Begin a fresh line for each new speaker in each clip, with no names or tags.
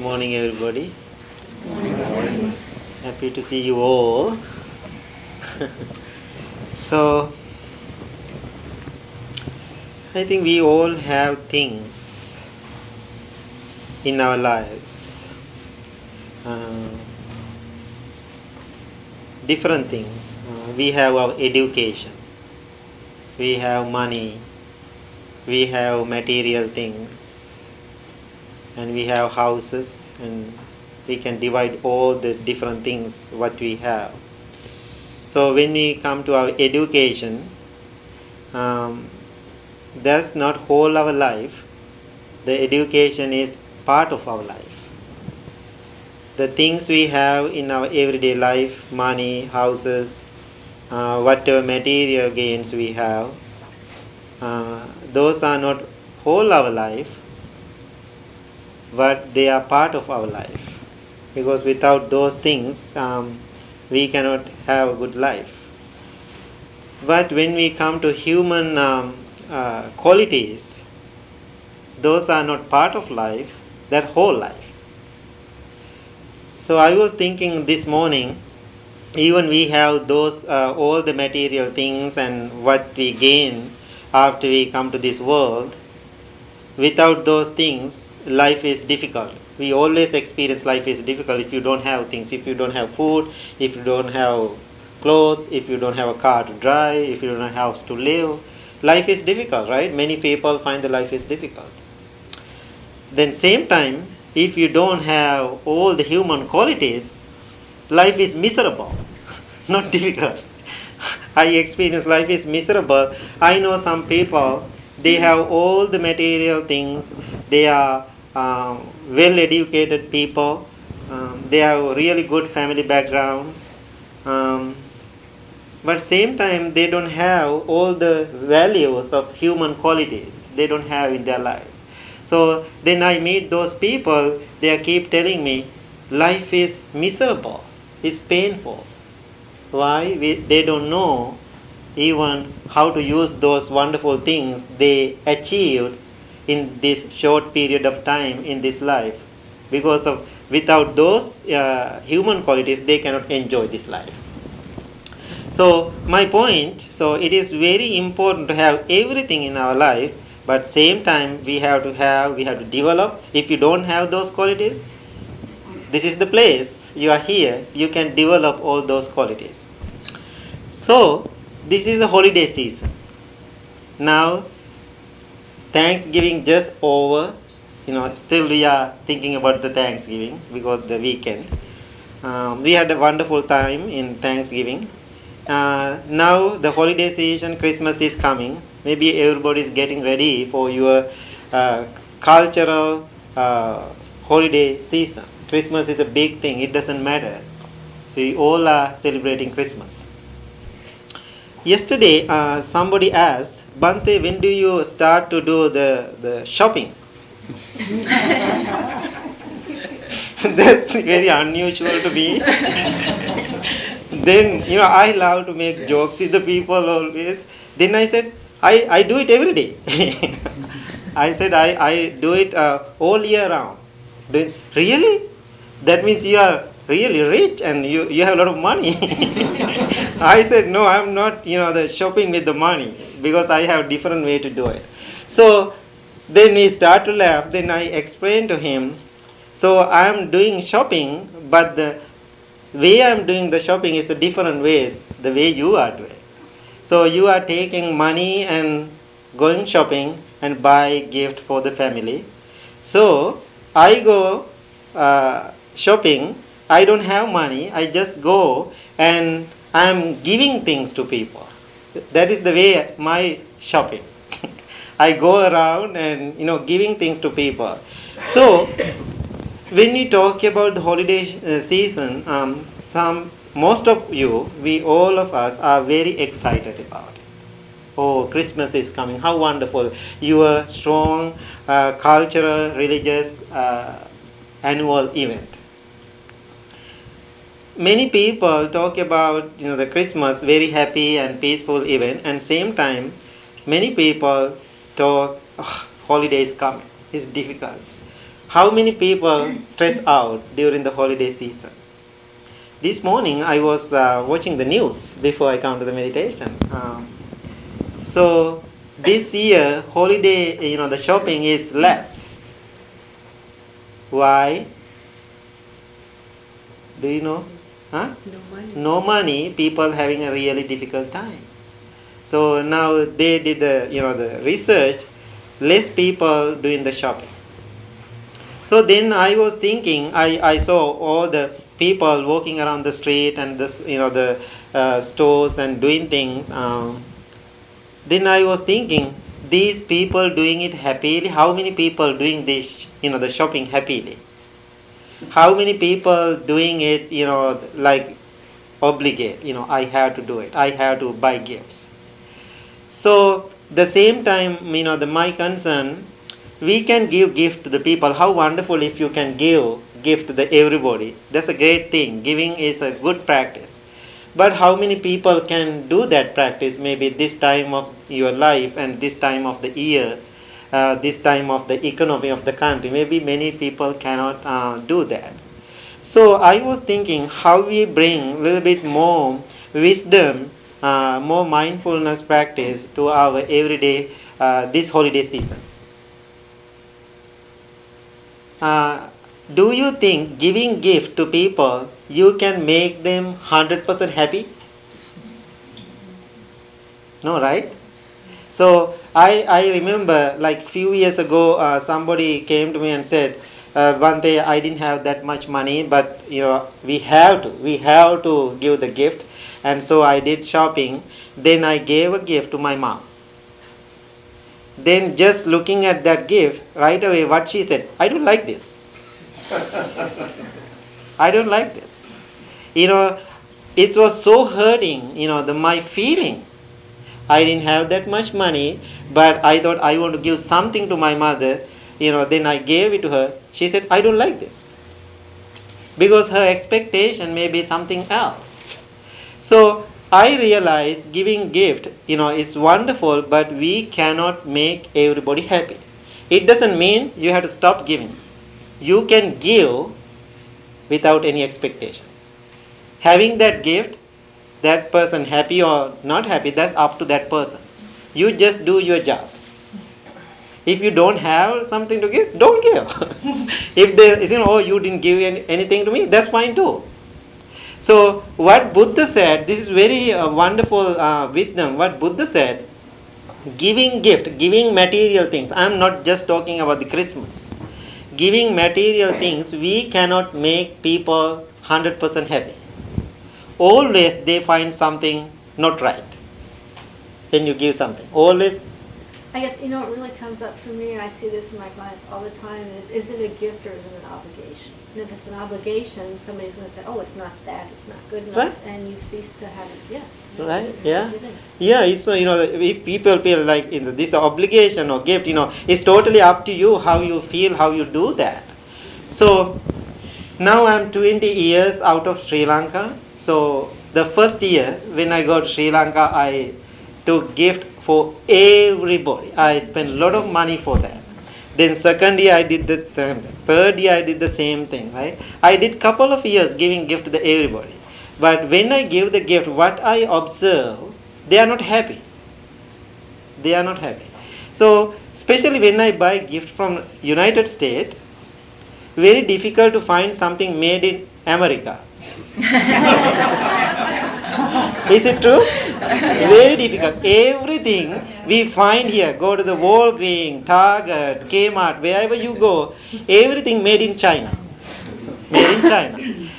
morning, everybody. Morning. Happy to see you all. so, I think we all have things in our lives, uh, different things. Uh, we have our education, we have money, we have material things, and we have houses, and we can divide all the different things what we have. So when we come to our education, um, that's not whole our life. The education is part of our life. The things we have in our everyday life, money, houses, uh, whatever material gains we have, uh, those are not whole our life, but they are part of our life. Because without those things, um, we cannot have a good life. But when we come to human um, uh, qualities, those are not part of life, that whole life. So I was thinking this morning, even we have those uh, all the material things and what we gain after we come to this world. Without those things, life is difficult. We always experience life is difficult if you don't have things, if you don't have food, if you don't have clothes, if you don't have a car to drive, if you don't have a house to live. Life is difficult, right? Many people find the life is difficult. Then same time, if you don't have all the human qualities, life is miserable, not difficult. I experience life is miserable. I know some people, they have all the material things, they are um, well educated people, um, they have really good family backgrounds, um, but same time they don't have all the values of human qualities. They don't have in their lives. So then i meet those people they keep telling me life is miserable. It's painful. Why? We, they don't know even how to use those wonderful things they achieved in this short period of time in this life. Because of without those uh, human qualities they cannot enjoy this life. So my point so it is very important to have everything in our life but same time we have to have we have to develop. If you don't have those qualities this is the place. You are here. You can develop all those qualities. So this is a holiday season. Now thanksgiving just over you know still we are thinking about the thanksgiving because the weekend. Um, we had a wonderful time in thanksgiving. Uh, now the holiday season christmas is coming. Maybe everybody is getting ready for your uh, cultural uh, holiday season. Christmas is a big thing. It doesn't matter. So we all are celebrating christmas. Yesterday uh, somebody asked bante when do you start to do the, the shopping? That's very unusual to me. Then you know i love to make jokes with the people always. Then i said i, I do it every day. I said i, I do it uh, all year round. Then, really? That means you are really rich and you, you have a lot of money. I said no i'm not you know the shopping with the money because i have different way to do it so then he start to laugh then i explain to him so i am doing shopping but the way I'm doing the shopping is a different ways the way you are doing. So you are taking money and going shopping and buy gift for the family. So I go uh, shopping. I don't have money. I just go and I'm giving things to people. That is the way my shopping. I go around and you know giving things to people. So when we talk about the holiday uh, season, um, some most of you, we all of us are very excited about it. Oh, Christmas is coming! How wonderful! Your strong uh, cultural, religious uh, annual event. Many people talk about you know the Christmas very happy and peaceful event, and same time, many people talk oh, holidays coming. It's difficult how many people stress out during the holiday season? This morning I was uh, watching the news before I come to the meditation. Um, so this year holiday, you know, the shopping is less. Why? Do you know? Huh?
No money.
No money, people having a really difficult time. So now they did the you know the research, less people doing the shopping. So then I was thinking, I, I saw all the people walking around the street and this you know the uh, stores and doing things. Um, then I was thinking, these people doing it happily. How many people doing this you know the shopping happily? How many people doing it you know like obligate? You know I have to do it. I have to buy gifts. So the same time, you know, the my concern, we can give gift to the people. How wonderful if you can give gift to the everybody. That's a great thing. Giving is a good practice. But how many people can do that practice? Maybe this time of your life and this time of the year, uh, this time of the economy of the country. Maybe many people cannot uh, do that. So I was thinking how we bring a little bit more wisdom uh, more mindfulness practice to our everyday uh, this holiday season. Uh, do you think giving gift to people you can make them 100% happy? No, right? So I, I remember like few years ago uh, somebody came to me and said uh, one day I didn't have that much money but you know we have to we have to give the gift and so I did shopping. Then I gave a gift to my mom. Then, just looking at that gift, right away, what she said, I don't like this. I don't like this. You know, it was so hurting, you know, the, my feeling. I didn't have that much money, but I thought I want to give something to my mother. You know, then I gave it to her. She said, I don't like this. Because her expectation may be something else. So I realize giving gift, you know, is wonderful, but we cannot make everybody happy. It doesn't mean you have to stop giving. You can give without any expectation. Having that gift, that person happy or not happy, that's up to that person. You just do your job. If you don't have something to give, don't give. if they, you know, oh, you didn't give anything to me, that's fine too. So, what Buddha said, this is very uh, wonderful uh, wisdom. What Buddha said, giving gift, giving material things. I am not just talking about the Christmas. Giving material things, we cannot make people 100% happy. Always they find something not right when you give something. Always.
I guess, you know, it really comes up for me, and I see this in my clients all the time, is, is it a gift or is it an obligation? And if it's an obligation, somebody's going to say, oh, it's not that, it's not good enough,
Right.
and you cease to have it, yeah.
Right, yeah. Yeah, it's you know if people feel like in the, this obligation or gift, you know, it's totally up to you how you feel, how you do that. So now I'm 20 years out of Sri Lanka. So the first year when I got Sri Lanka, I took gift for everybody. I spent a lot of money for that. Then second year I did the th- third year I did the same thing, right? I did couple of years giving gift to the everybody. But when I give the gift, what I observe, they are not happy. They are not happy. So especially when I buy gift from United States, very difficult to find something made in America. Is it true? Very difficult. Everything we find here, go to the Walgreens, Target, Kmart, wherever you go, everything made in China. Made in China.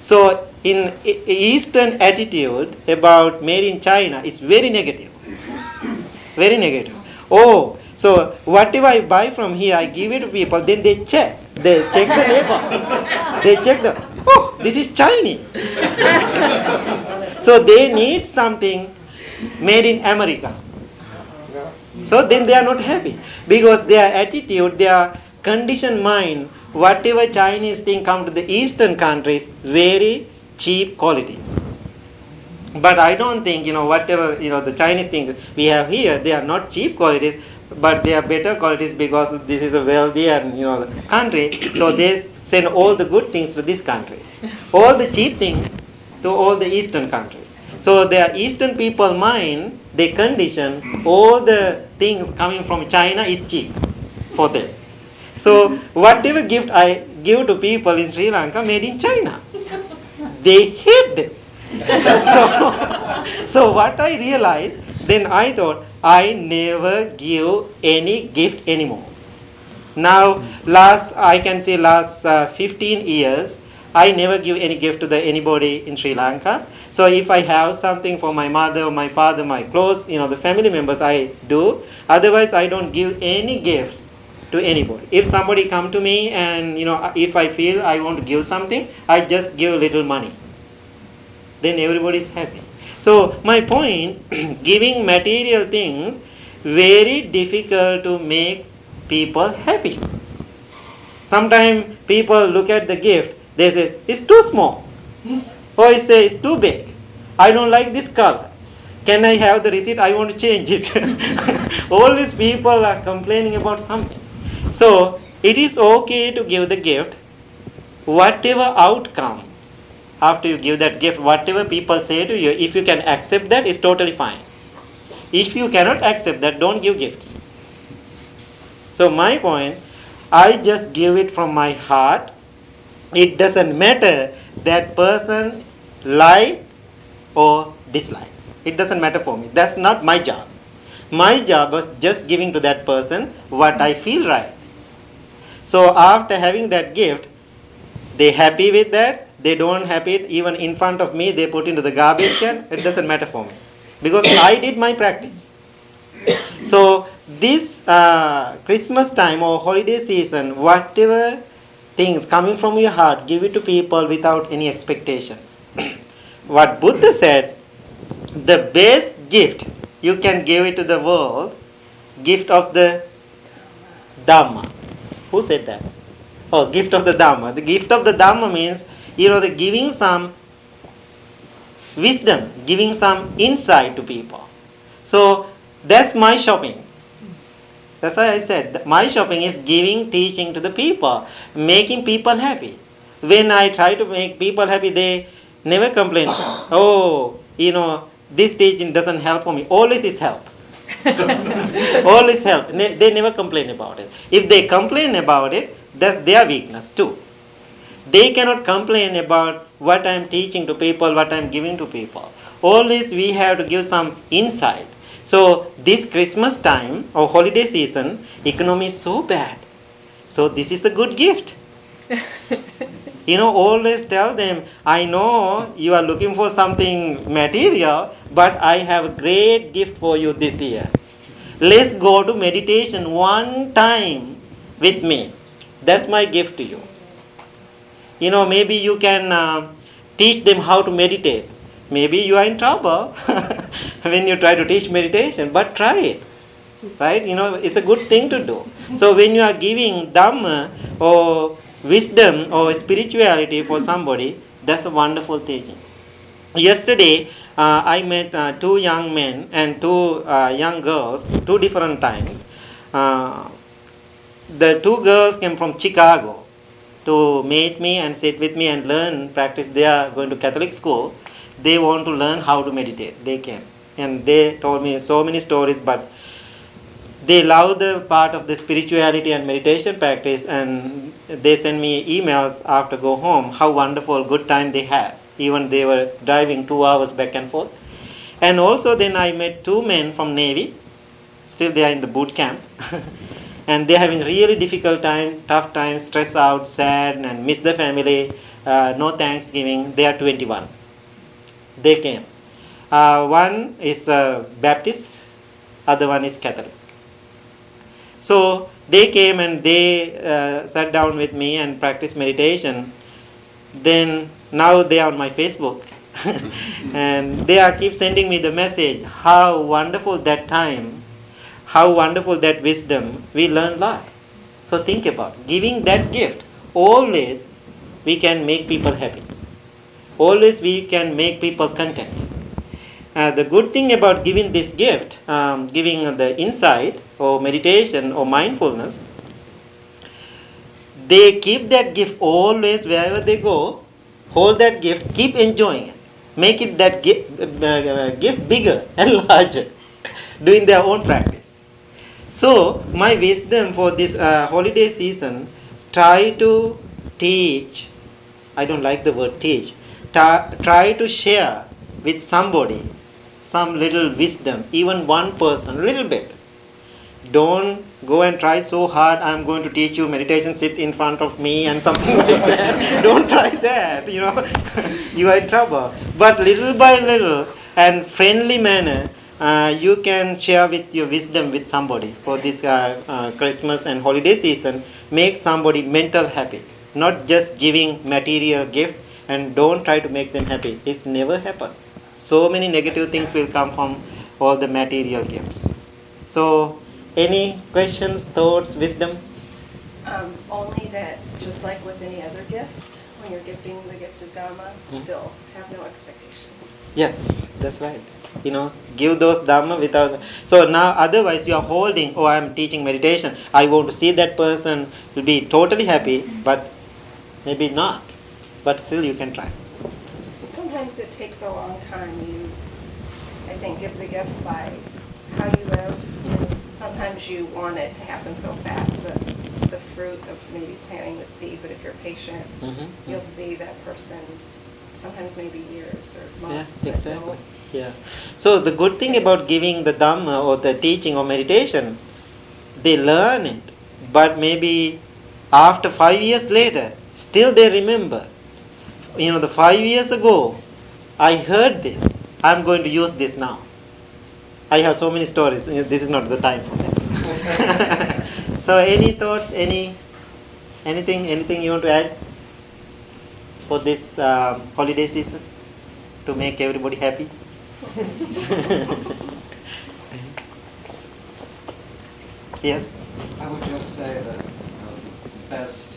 So, in Eastern attitude about made in China is very negative. Very negative. Oh, so whatever I buy from here, I give it to people, then they check. They check the label. They check the, oh, this is Chinese. so they need something made in America. So then they are not happy because their attitude, their conditioned mind, whatever Chinese thing come to the Eastern countries, very cheap qualities. But I don't think you know whatever you know the Chinese things we have here, they are not cheap qualities. but they are better qualities because this is a wealthy and you know country. So they send all the good things to this country, all the cheap things to all the eastern countries. So their eastern people mind they condition all the things coming from China is cheap for them. So whatever gift I give to people in Sri Lanka made in China, they hate them. so, so what I realized, then I thought I never give any gift anymore. Now, last I can say last uh, 15 years, I never give any gift to the anybody in Sri Lanka. So if I have something for my mother, my father, my close, you know, the family members, I do. Otherwise, I don't give any gift to anybody. If somebody come to me and you know, if I feel I want to give something, I just give a little money. Then everybody is happy. So my point, giving material things, very difficult to make people happy. Sometimes people look at the gift, they say it's too small. Or they say it's too big. I don't like this color. Can I have the receipt? I want to change it. All these people are complaining about something. So it is okay to give the gift, whatever outcome after you give that gift, whatever people say to you, if you can accept that, is totally fine. If you cannot accept that, don't give gifts. So my point, I just give it from my heart. It doesn't matter that person like or dislikes. It doesn't matter for me. That's not my job. My job was just giving to that person what I feel right. So after having that gift, they happy with that. They don't happy it even in front of me. They put into the garbage can. It doesn't matter for me because I did my practice. So this uh, Christmas time or holiday season, whatever things coming from your heart, give it to people without any expectations. what Buddha said, the best gift you can give it to the world, gift of the Dhamma. Who said that? Oh, gift of the Dhamma. The gift of the Dhamma means, you know, the giving some wisdom, giving some insight to people. So that's my shopping. That's why I said my shopping is giving teaching to the people, making people happy. When I try to make people happy, they never complain. oh, you know, this teaching doesn't help for me. Always is help. Always help. They never complain about it. If they complain about it, that's their weakness too. They cannot complain about what I'm teaching to people, what I'm giving to people. Always we have to give some insight. So this Christmas time or holiday season, economy is so bad. So this is a good gift. you know, always tell them, I know you are looking for something material, but I have a great gift for you this year. Let's go to meditation one time with me. That's my gift to you. You know, maybe you can uh, teach them how to meditate. Maybe you are in trouble when you try to teach meditation, but try it. Right? You know, it's a good thing to do. So when you are giving Dhamma or wisdom or spirituality for somebody, that's a wonderful teaching. Yesterday, uh, I met uh, two young men and two uh, young girls, two different times. Uh, the two girls came from Chicago to meet me and sit with me and learn, practice. They are going to Catholic school. They want to learn how to meditate. They can. And they told me so many stories, but they love the part of the spirituality and meditation practice and they send me emails after go home how wonderful good time they had. Even they were driving two hours back and forth. And also then i met two men from navy. Still they are in the boot camp. And they're having really difficult time tough time stress out sad and miss the family. Uh, no thanksgiving. They are 21 they came uh, one is uh, baptist other one is catholic so they came and they uh, sat down with me and practiced meditation. Then now they are on my Facebook. and they are keep sending me the message how wonderful that time how wonderful that wisdom we learn a lot so think about giving that gift always we can make people happy always we can make people content uh, the good thing about giving this gift um, giving the insight or meditation or mindfulness, they keep that gift always wherever they go, hold that gift, keep enjoying it, make it that gift, uh, gift bigger and larger, doing their own practice. So, my wisdom for this uh, holiday season, try to teach, I don't like the word teach, Try to share with somebody some little wisdom, even one person, a little bit. Don't go and try so hard, I'm going to teach you meditation, sit in front of me and something like that. Don't try that, you know, you are in trouble. But little by little and friendly manner, uh, you can share with your wisdom with somebody for this uh, uh, Christmas and holiday season. Make somebody mental happy, not just giving material gift and don't try to make them happy. It's never happen. So many negative things will come from all the material gifts. So, any questions, thoughts, wisdom?
Um, only that, just like with any other gift, when you're gifting the gift of Dharma,
Hmm.
still have no expectations.
Yes, that's right. You know, give those dhamma without. So now, otherwise, you are holding. Oh, I am teaching meditation. I want to see that person will be totally happy, but maybe not. But still, you can try.
Sometimes it takes a long time. You, I think, give the gift by how you live. And sometimes you want it to happen so fast, the, the fruit of maybe planting the seed. But if you're patient,
Mhm,
you'll
mhm.
see that person sometimes maybe years or months. but
exactly. Yeah. So the good thing about giving the dhamma or the teaching or meditation, they learn it, but maybe after five years later, still they remember. You know, the five years ago, I heard this. I'm going to use this now. I have so many stories. This is not the time for that. so, any thoughts? Any anything? Anything you want to add for this um, holiday season to make everybody happy? yes.
I would just say that know, the best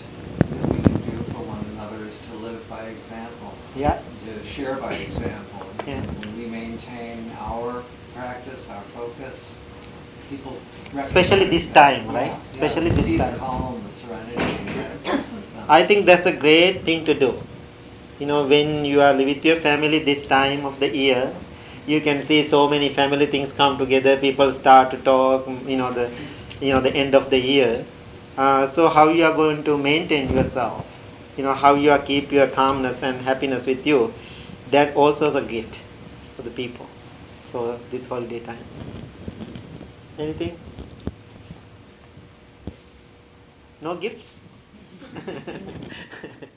that we can do for one another is to live by example,
Yeah.
to share by example.
Yeah.
When we maintain our practice, our focus, people
Especially this time, right?
Yeah,
Especially
yeah,
this time.
calm, the serenity, that impresses them.
I think that's a great thing to do. You know, when you are with your family this time of the year, you can see so many family things come together. People start to talk. You know the, you know the end of the year. Uh, so how you are going to maintain yourself? You know how you are keep your calmness and happiness with you. That also is a gift for the people for this holiday time. Anything? No gifts?